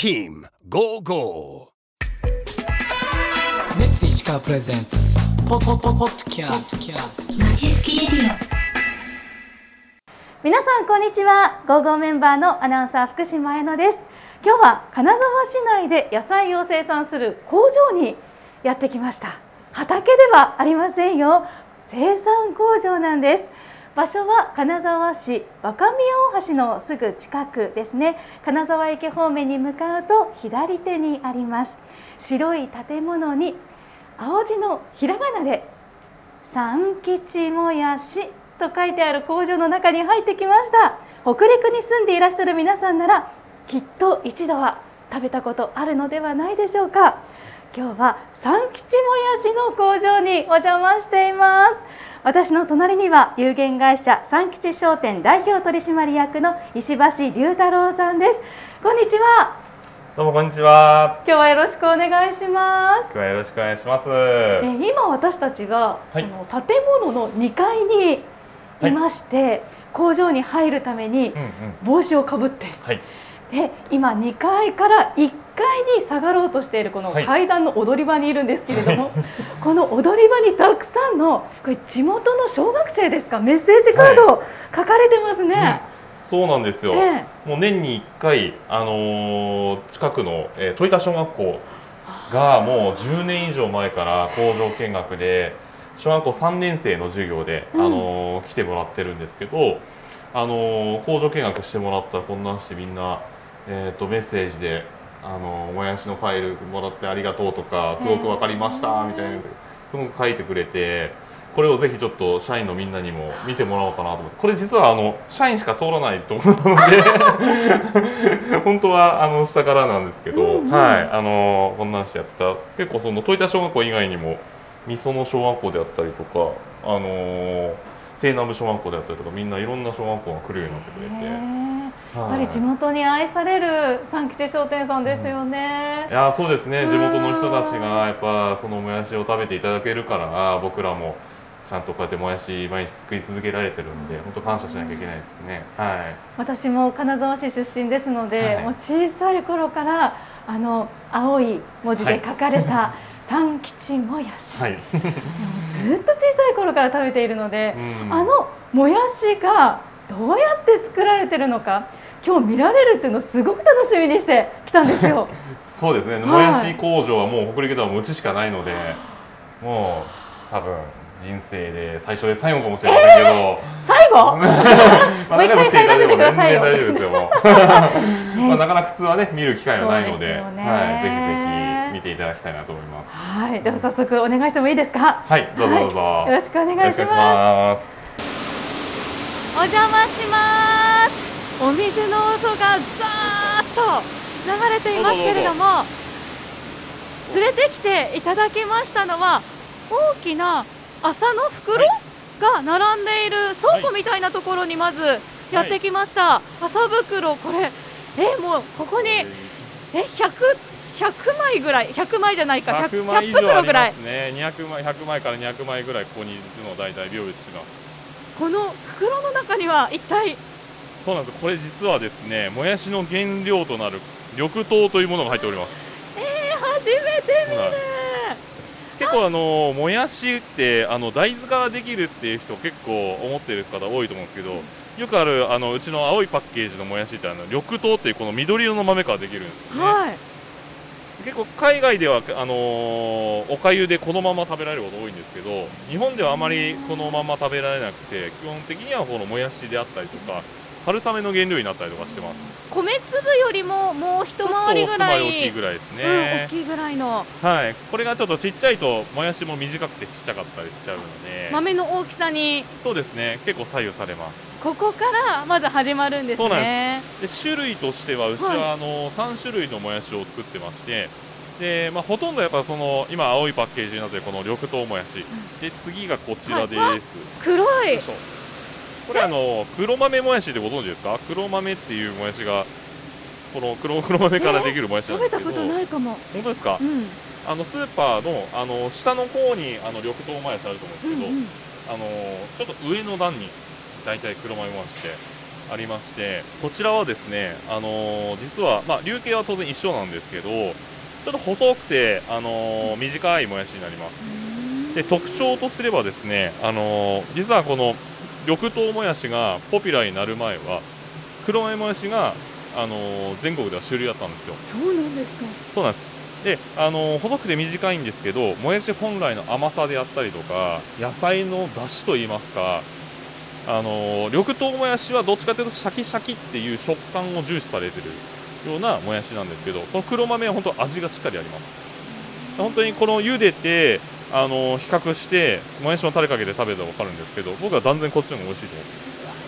Team Go Go. レッツ石川プレゼンツ。ポポポポッドキャスト。まちすきレディオ皆さんこんにちは。ゴーゴーメンバーのアナウンサー福島彩乃です。今日は金沢市内で野菜を生産する工場にやってきました。畑ではありませんよ。生産工場なんです場所は金沢市若宮大橋のすぐ近くですね。金沢駅方面に向かうと左手にあります。白い建物に青字のひらがなで三吉もやしと書いてある工場の中に入ってきました。北陸に住んでいらっしゃる皆さんならきっと一度は食べたことあるのではないでしょうか。今日は三吉もやしの工場にお邪魔しています。私の隣には有限会社三吉商店代表取締役の石橋龍太郎さんですこんにちはどうもこんにちは。今日はよろしくお願いします今日はよろしくお願いします。え今私たちがそはいの建物の2階にいまして、工場に入るためにうんうん。帽子をかぶってはい。で今2階から1階に下がろうとしているこのはい。階段の踊り場にいるんですけれども、この踊り場にたくさんのこれ地元の小学生ですか？メッセージカード書かれてますね。そうなんですよ。えもう年に1回あのー近くの、えー、豊田小学校がもう10年以上前から工場見学で小学校3年生の授業で、うん。あのー来てもらってるんですけど、あのー工場見学してもらったらこんなんしてみんな、えー、とメッセージで、あのーもやしのファイルもらってありがとうとかすごく分かりましたみたいなすごく書いてくれて。これをぜひちょっと社員のみんなにも見てもらおうかなと思って。これ実はあの社員しか通らないところなので 本当はあの下からなんですけど、うんうん。はいあのこんなんしてやった。結構その豊田小学校以外にも美園小学校であったりとかあの西南部小学校であったりとかみんないろんな小学校が来るようになってくれて、ねやっはい。ぱり地元に愛される三吉商店さんですよね。いやそうですね。うん。地元の人たちがやっぱそのもやしを食べていただけるから僕らもちゃんとこうやってもやし毎日作り続けられてるんで本当感謝しなきゃいけないですね。はい。私も金沢市出身ですので、はいもう小さい頃からあの青い文字で書かれた三吉もやし、はい、ずっと小さい頃から食べているので、うん。あのもやしがどうやって作られてるのか今日見られるっていうのをすごく楽しみにして来たんですよ。そうですね、もやし工場はもう北陸ではもううちしかないので、もう多分人生で最初で最後かもしれませんけど、最後？まあもう一回帰らせてくださいよ大丈夫ですよ。もう ねまあなかなか普通はね見る機会はないので、ねはい、ぜひぜひ見ていただきたいなと思います。はい、では早速お願いしてもいいですか？はい、どうぞどうぞ。よろしくお願い。よろくお願いします。お邪魔します。お水の音がザーッと流れていますけれども、連れてきていただきましたのは大きな麻の袋はいが並んでいる倉庫みたいなところにまずやってきました。麻袋これえもうここにえ100 100枚ぐらい100枚じゃないか 100, 100枚以100上あり袋ぐらいね。200枚100枚から200枚ぐらいここにいるのを大体秒打ちします。この袋の中には一体そうなんです。これ実はですね、もやしの原料となる緑豆というものが入っております。えー、初めて見る。結構あのもやしってあの大豆からできるっていう人結構思ってる方多いと思うんですけどよくあるあのうちの青いパッケージのもやしってあの緑豆っていうこの緑色の豆からできるんですよね、はい。結構海外ではあのーおかゆでこのまま食べられること多いんですけど日本ではあまりこのまま食べられなくて基本的にはこのもやしであったりとか春雨の原料になったりとかしてます。米粒よりももう一回りぐらい。大きいぐらいですうん、ね大、きいぐらいの。はい。これがちょっとちっちゃいともやしも短くてちっちゃかったりしちゃうので。豆の大きさに。そうですね。結構左右されます。ここからまず始まるんですそうなんね。で種類としてはうちはあの3種類のもやしを作ってまして。で、まあ、ほとんどやっぱその今青いパッケージになってるこの緑豆もやし。で次がこちらです、はい。黒いこれあの黒豆もやしってご存知ですか？黒豆っていうもやしがこの黒黒豆からできるもやしなん食べたですけどことないかも。本当ですか、うん。あのスーパーのあの下の方にあの緑豆もやしあると思うんですけど、うんうん。あのちょっと上の段に大体黒豆もやしってありましてこちらはですね、あのー実は、まあ、流形は当然一緒なんですけどちょっと細くて、あのー短いもやしになりますで特徴とすればですね、あのー実はこの緑豆もやしがポピュラーになる前は黒豆もやしが、あのー全国では主流だったんですよ。そうなんですか。そうなんです。で、あのー細くて短いんですけどもやし本来の甘さであったりとか野菜の出汁といいますかあのー緑豆もやしはどっちかというとシャキシャキっていう食感を重視されてるようなもやしなんですけどこの黒豆は本当味がしっかりあります。本当にこの茹でてあのー比較してもやしのタレかけて食べたら分かるんですけど僕は断然こっちの方が美味しいと思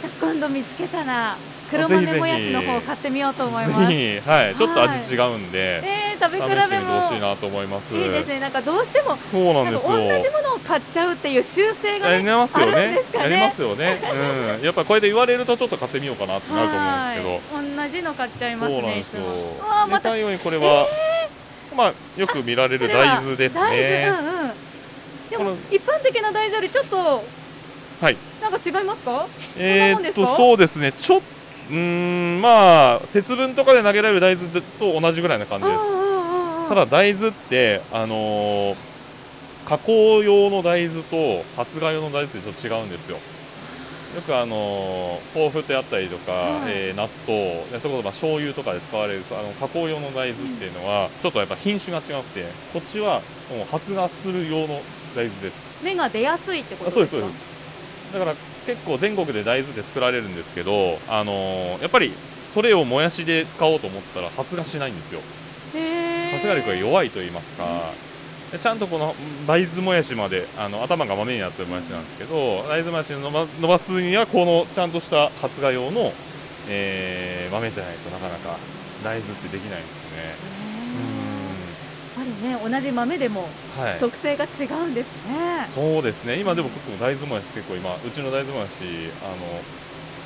じゃあ今度見つけたら黒豆もやしの方買ってみようと思います。うぜひ。はい。ちょっと味違うんで、えー、食べ比べもほしいなと思います。いいですね。なんかどうしてもそうなんですなんか同じよものを買っちゃうっていう習性がやりねますよね。ね。やりますよね、うん、やっぱりこれで言われるとちょっと買ってみようかなってなると思うんですけど。はい同じの買っちゃいますそうなんですよ。また。で最後にこれは、まあよく見られる大豆です大ねでも一般的な大豆よりちょっとはい。なんか違いますか？えー、っとそうですね。ちょっうーんまあ節分とかで投げられる大豆と同じぐらいな感じです。ただ大豆ってあのー加工用の大豆と発芽用の大豆ってちょっと違うんですよよくあのー豆腐であったりとか、はい。えー納豆でそれこそまあ醤油とかで使われるあの加工用の大豆っていうのは、ちょっとやっぱ品種が違くてこっちはもう発芽する用の大豆です。芽が出やすいってことですか？だから結構全国で大豆で作られるんですけど、あのーやっぱりそれをもやしで使おうと思ったら発芽しないんですよ。発芽力が弱いと言いますか、でちゃんとこの大豆もやしまであの頭が豆になってるもやしなんですけど大豆もやしを伸ば伸ばすにはこのちゃんとした発芽用の、えー豆じゃないとなかなか大豆ってできないんですね。やっぱりね同じ豆でも特性が違うんですね。そうですね。今でも僕も大豆もやし結構今うちの大豆もやしあの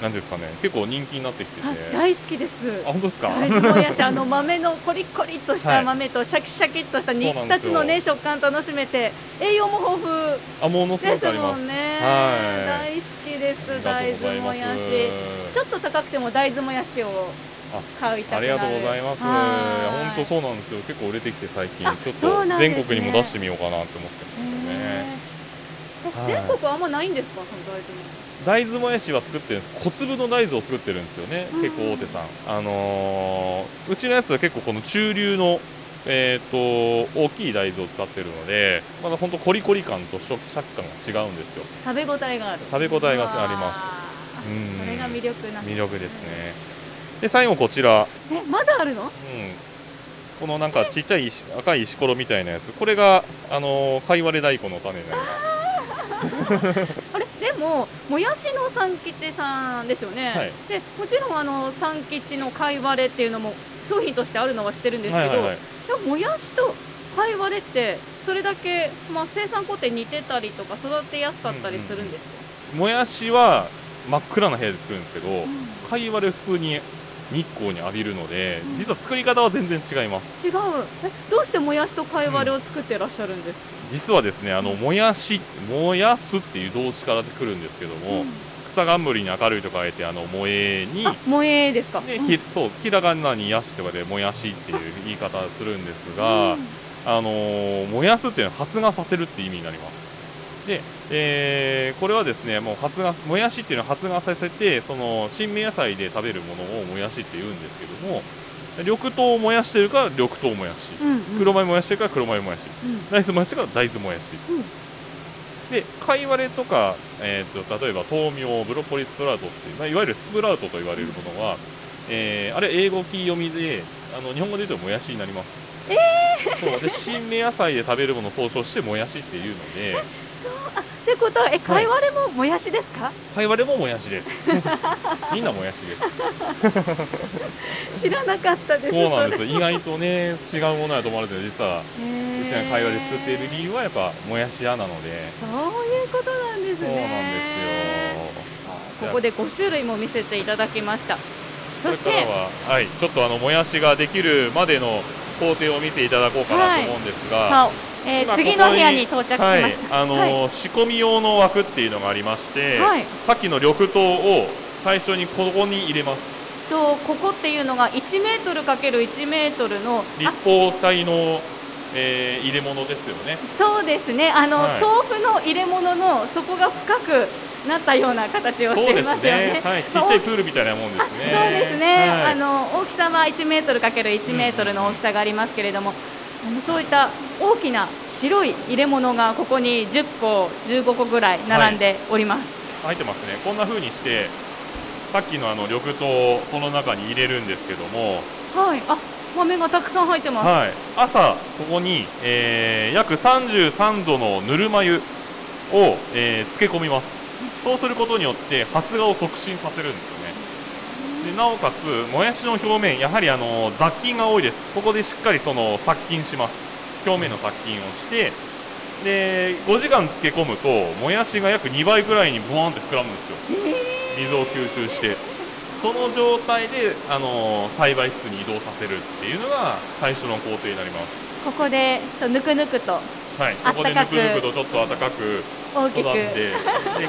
なんですかね。結構人気になってきてて。あ大好きです。あ本当ですか？大豆もやしあの 豆のコリコリっとした豆とシャキシャキっとしたそうなんですよ。2つのね食感楽しめて栄養も豊富あものすごですくあります。もんね、はい。大好きです。大豆もやし。ちょっと高くても大豆もやしを買いたくなる。ありがとうございます。い。やはい本当そうなんですよ。結構売れてきて最近。あちょっと全国にも出してみようかなって思ってますよね。全国あんまないんですか？その大豆も大豆もやしは作ってるんです。小粒の大豆を作ってるんですよね。うん。結構大手さん。あのーうちのやつは結構この中流のえー、と大きい大豆を使ってるので、まだ本当コリコリ感と食食感が違うんですよ。食べ応えがある。食べ応えがあります。すうん。それが魅力な。ん魅力ですね。で最後こちら、えまだあるの？うん、このなんかちっちゃい石赤い石ころみたいなやつ。これがあのー、かいわれ大根の種になりますあれ？でももやしの三吉さんですよね、はい。でもちろんあの三吉の貝割れっていうのも商品としてあるのは知ってるんですけど、はいはいはい。でももやしと貝割れってそれだけ、まあ、生産工程似てたりとか育てやすかったりするんですか、もやしは真っ暗な部屋で作るんですけど、うん。かいわれ普通に日光に浴びるので、うん。実は作り方は全然違います。違う。えどうしてもやしと貝割れを作ってらっしゃるんですか、実はですねあのもやし燃やすっていう動詞から来るんですけども、うん。草冠に明るいと書いてあの萌えにあ萌えですか、でうん。ひそうひらがなにやしとかでもやしっていう言い方をするんですが、うん。あのー燃やすっていうのは発芽させるっていう意味になります。で、えーこれはですね、もう発芽、もやしっていうのは発芽させて、その新芽野菜で食べるものをもやしって言うんですけども、緑豆を燃やしてるから緑豆もやし、うんうん。黒米燃やしてるから黒米もやし、うん。大豆もやしてるから大豆もやし。うん。で、貝割れとか、えー、と例えば豆苗、ブロッコリースプラウトっていう、まあ、いわゆるスプラウトと言われるものは、えーあれ英語キー読みで、あの日本語で言うともやしになります。そう。で新芽野菜で食べるものを総称してもやしっていうのでそう。あってことはえ貝割れももやしですか、貝割れももやしです。みんなもやしです。知らなかったですそうなんです。意外とね違うものだと思われてる実はうちが貝割れ作っている理由はやっぱもやし屋なので。そういうことなんですそうねなんですよ。ここで5種類も見せていただきました。そしては、はい、ちょっとあのもやしができるまでの工程を見ていただこうかなと思うんですが、さあ、えー今次の部屋に到着しました。はい、あのー仕込み用の枠っていうのがありまして、はい。さっきの緑豆を最初にここに入れます。とここっていうのが1メートルかける1メートルの立方体の、えー入れ物ですよね。そうですね。あの、はい。豆腐の入れ物の底が深くなったような形をしていますすよね。ね。はい、ちっちまあゃいプールみたいなもんですね。そうですね、はいあの大きさは1メートルかける1メートルの大きさがありますけれども、あのそういった大きな白い入れ物がここに10個、15個ぐらい並んでおります。入ってますねこんな風にしてさっきのあの緑豆をこの中に入れるんですけどもはい、あ豆がたくさん入ってます。はい、朝、ここに、えー約33度のぬるま湯を、えー漬け込みます、そうすることによって発芽を促進させるんですよね。でなおかつ、もやしの表面、やはりあの雑菌が多いです、ここでしっかりその殺菌します、表面の殺菌をして、で5時間漬け込むと、もやしが約2倍ぐらいにブワーンって膨らむんですよ、水を吸収して。その状態で、あの栽培室に移動させるっていうのが最初の工程になります。ここでちょっとぬくぬくとはい、ここでぬくぬくとちょっと暖かく大きく。育って、で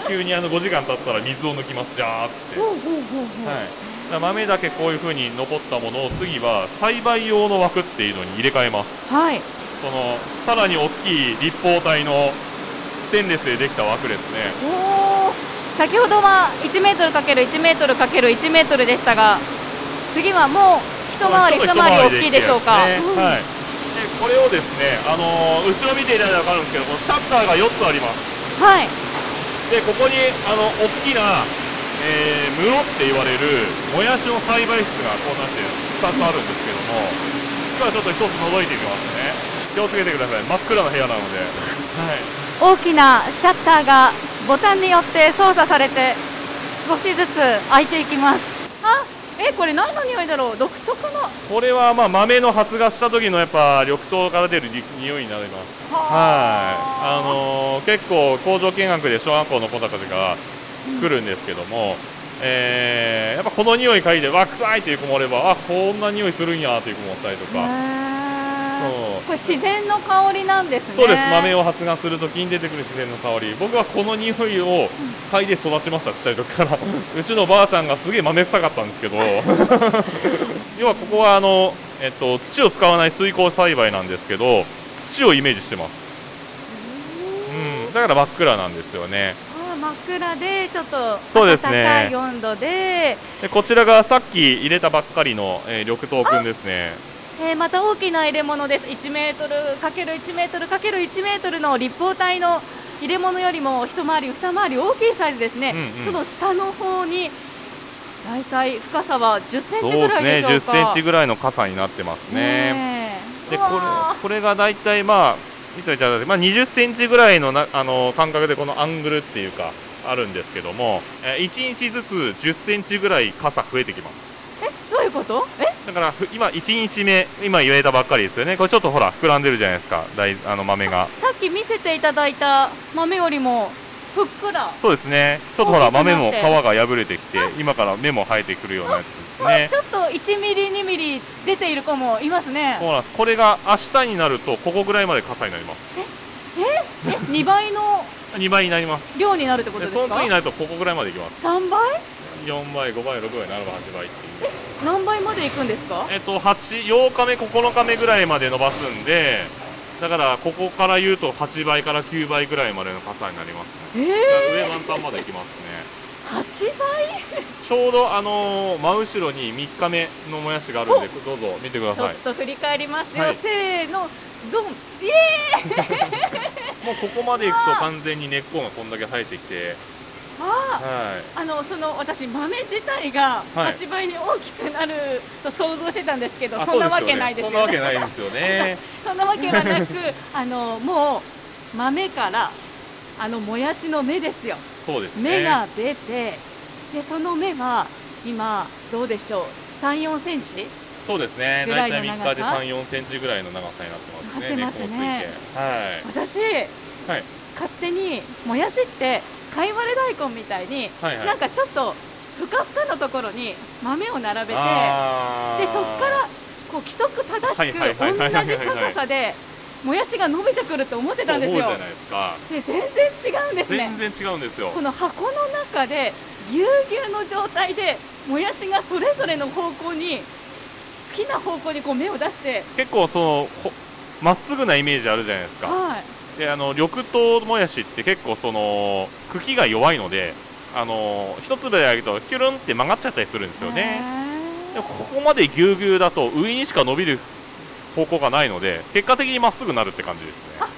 急にあの5時間経ったら水を抜きます、じゃーって、はい、豆だけこういう風に残ったものを次は栽培用の枠っていうのに入れ替えます、はい、そのさらに大きい立方体のステンレスでできた枠ですね、先ほどは1メートルかける1メートルかける1メートルでしたが次はもう一回り二回り大きいでしょうか、うん。はい、でこれをですね、あのー後ろ見ていただいたら分かるんですけど、このシャッターが4つあります。はい。でここにあの大きな、えー、室って言われるもやしの栽培室がこうなって2つあるんですけども今ちょっと1つ覗いてみますね。気をつけてください。真っ暗な部屋なので、はい、大きなシャッターがボタンによって操作されて少しずつ開いていきます。あえこれ何の匂いだろう？独特なこれはまあ豆の発芽した時のやっぱ緑豆から出るに匂いになります。はい。あのー結構工場見学で小学校の子たちが来るんですけども、えーやっぱこの匂い嗅いでわ臭いっていう子もおればあこんな匂いするんやっていう子もおったりとか、そう。これ自然の香りなんですね。そうです。豆を発芽するときに出てくる自然の香り。僕はこの匂いを嗅いで育ちましたちっちゃい時か。ら うちのばあちゃんがすげえ豆臭かったんですけど。要はここはあの、えっと、土を使わない水耕栽培なんですけど土をイメージしてます、うん、だから真っ暗なんですよね真っ暗でちょっとそうです暖ねかい温度で。でこちらがさっき入れたばっかりの、えー緑豆くんですね。えーまた大きな入れ物です。1メートルかける1メートルかける1メートルの立方体の入れ物よりも一回り二回り大きいサイズですね、うんうん。その下の方にだいたい深さは10センそうチぐらいでしょね10うかセンチぐらいの傘になってますね。ねえ。でこれこれが大体まあ見ていただいて、まあ、20センチぐらいのなあの間隔でこのアングルっていうかあるんですけども、えー1日ずつ10センチぐらい傘増えてきます。ーえどういうこと？え？だからふ今1日目今言えたばっかりですよね。これちょっとほら膨らんでるじゃないですか。大あの豆が。さっき見せていただいた豆よりもふっくら。そうですね。ちょっとほら豆も皮が破れてきて今から芽も生えてくるようなやつですね。ちょっと1ミリ2ミリ出ている子もいますね。そうなんです。これが明日になるとここぐらいまで傘になります。え2倍の2倍になります。量になるってことでそのですか次になるとここぐらいまでいきます。3倍？4倍5倍6倍7倍8倍っていう。何倍までいくんですか？えっと8 8日目9日目ぐらいまで伸ばすんでだからここから言うと8倍から9倍ぐらいまでの傘になりますね。え上満タンまで行きますね。ー、8倍？ちょうどあのー真後ろに3日目のもやしがあるんでどうぞ見てくだちょさいっと振り返りますよ、はい。せーのドン。イエ もうここまで行くと完全に根っこがこんだけ生えてきて。あはい。ーあのその私豆自体がはい。8倍に大きくなると想像してたんですけど、あそんなわけないですよね。そんなわけないですよね。そんなわけはなくあのもう豆からあのもやしの芽ですよ。そうですね。芽が出てでその芽は今どうでしょう？3、4センチ？そうですね。大体3日で長さ？3、4センチぐらいの長さになってますね。なってますね。はい。私、はい。勝手にもやしって貝割れ大根みたいに、はいはい。なんかちょっとふかふかのところに豆を並べてでそこからこう規則正しく同じ高さでもやしが伸びてくると思ってたんですよ。思うじゃないですか。で全然違うんですね。全然違うんですよ。この箱の中でぎゅうぎゅうの状態でもやしがそれぞれの方向に好きな方向にこう目を出して。結構そのほまっすぐなイメージあるじゃないですか。はい。であの緑豆もやしって結構その茎が弱いのであの一粒であげるとキュルンって曲がっちゃったりするんですよね。でもここまでぎゅうぎゅうだと上にしか伸びる方向がないので結果的にまっすぐなるって感じですね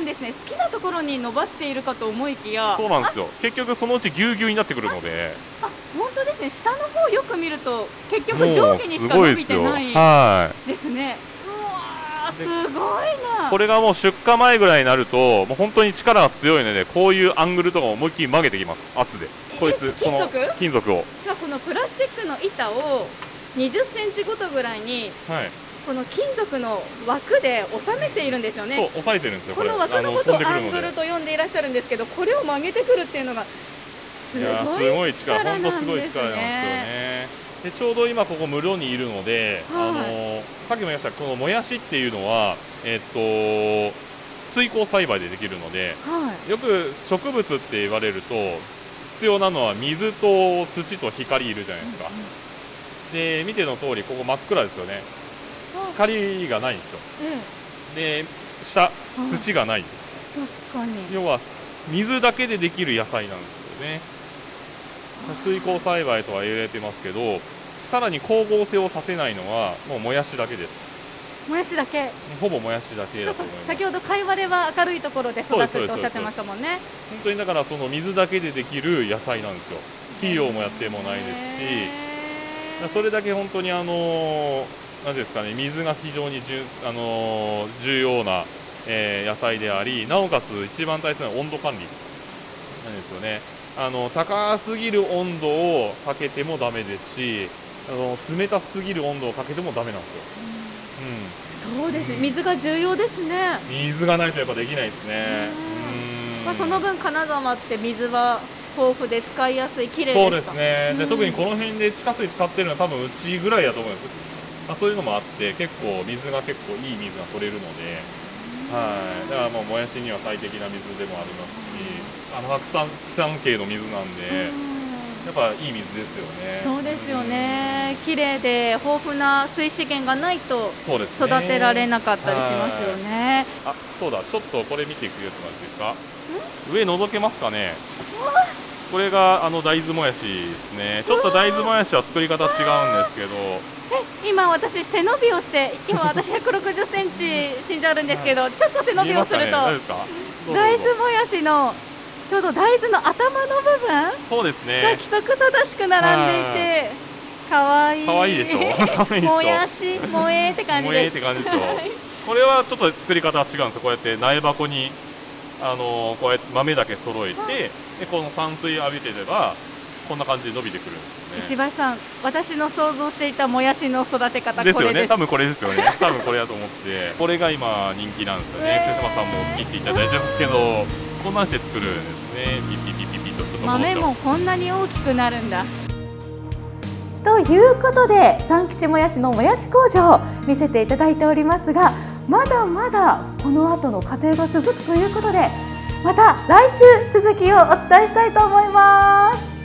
んですね好きなところに伸ばしているかと思いきや。そうなんですよ。結局そのうちぎゅうぎゅうになってくるので。あ本当ですね。下の方よく見ると結局上下にしか伸びてないですね。すごいな。これがもう出荷前ぐらいになるともう本当に力が強いのでこういうアングルとかを思いっきり曲げてきます。圧で。こいつこの金属？金属を。このプラスチックの板を20センチごとぐらいにはいこの金属の枠で収めているんですよそうね押さえてるんですよこの枠のあことをアングるのでルと呼んでいらっしゃるんですけどこれを曲げてくるっていうのがすいやごすごいい力力、なんです本当すごい力なんですよね。ね。でちょうど今ここ室にいるので、はいあのさっきも言いましたこのもやしっていうのはえっと水耕栽培でできるので、はいよく植物って言われると必要なのは水と土と光いるじゃないですか。で見ての通りここ真っ暗ですよね。あ光がないんですよ。えで下え土がない。確かに。要は水だけでできる野菜なんですよね。水耕栽培とは言われてますけどさらに光合成をさせないのはもうもやしだけです。もやしだけ。ほぼもやしだけだと思います。先ほど貝割れは明るいところで育つっておっしゃってましたもんね。本当にだからその水だけでできる野菜なんですよ。肥料もやってもないですしそれだけ本当にあの何ですかね水が非常にじゅあの重要な、えー野菜でありなおかつ一番大切な温度管理。なんですよね。あの高すぎる温度をかけてもダメですしあの冷たすぎる温度をかけてもダメなんですよ、そうですね。水が重要ですね。うん、水がないとやっぱできないですね。うん。まあその分金沢って水は豊富で使いやすい綺麗そうですすね、うんで特にこの辺で地下水使ってるのは多分うちぐらいだと思うんです、まあ、そういうのもあって結構水が結構いい水が取れるので、はい、だからもうもやしには最適な水でもありますしあの白山山系の水なんで、やっぱいい水ですよね。そうですよね。綺麗で豊富な水資源がないと育てられなかったりしますよね。あそうだ。ちょっとこれ見ていくやつなんですか？上覗けますかね？これがあの大豆もやしですね。ちょっと大豆もやしは作り方違うんですけど。今私背伸びをして今私160センチ身長あるんですけど ちょっと背伸びをすると大豆もやしのちょうど大豆の頭の部分？そうですがね規則正しく並んでいて可愛い。可愛いでしょ？可愛いでしょ？もやしもえって感じもえですって感じでしょ？これはちょっと作り方は違うんですよ。こうやって苗箱にあのこうやって豆だけ揃えてでこの散水浴びてればこんな感じで伸びてくるんです石ね。橋さん私の想像していたもやしの育て方ですこれです。よね多分これですよね。多分これだと思って。これが今人気なんですよね。へー福島さんも好きって言ったら大丈夫ですけどこんなんして作るんですね。ピッピッピッピッピッとちょっと豆もこんなに大きくなるんだ。ということで三吉もやしのもやし工場見せていただいておりますがまだまだこの後の過程が続くということでまた来週続きをお伝えしたいと思います。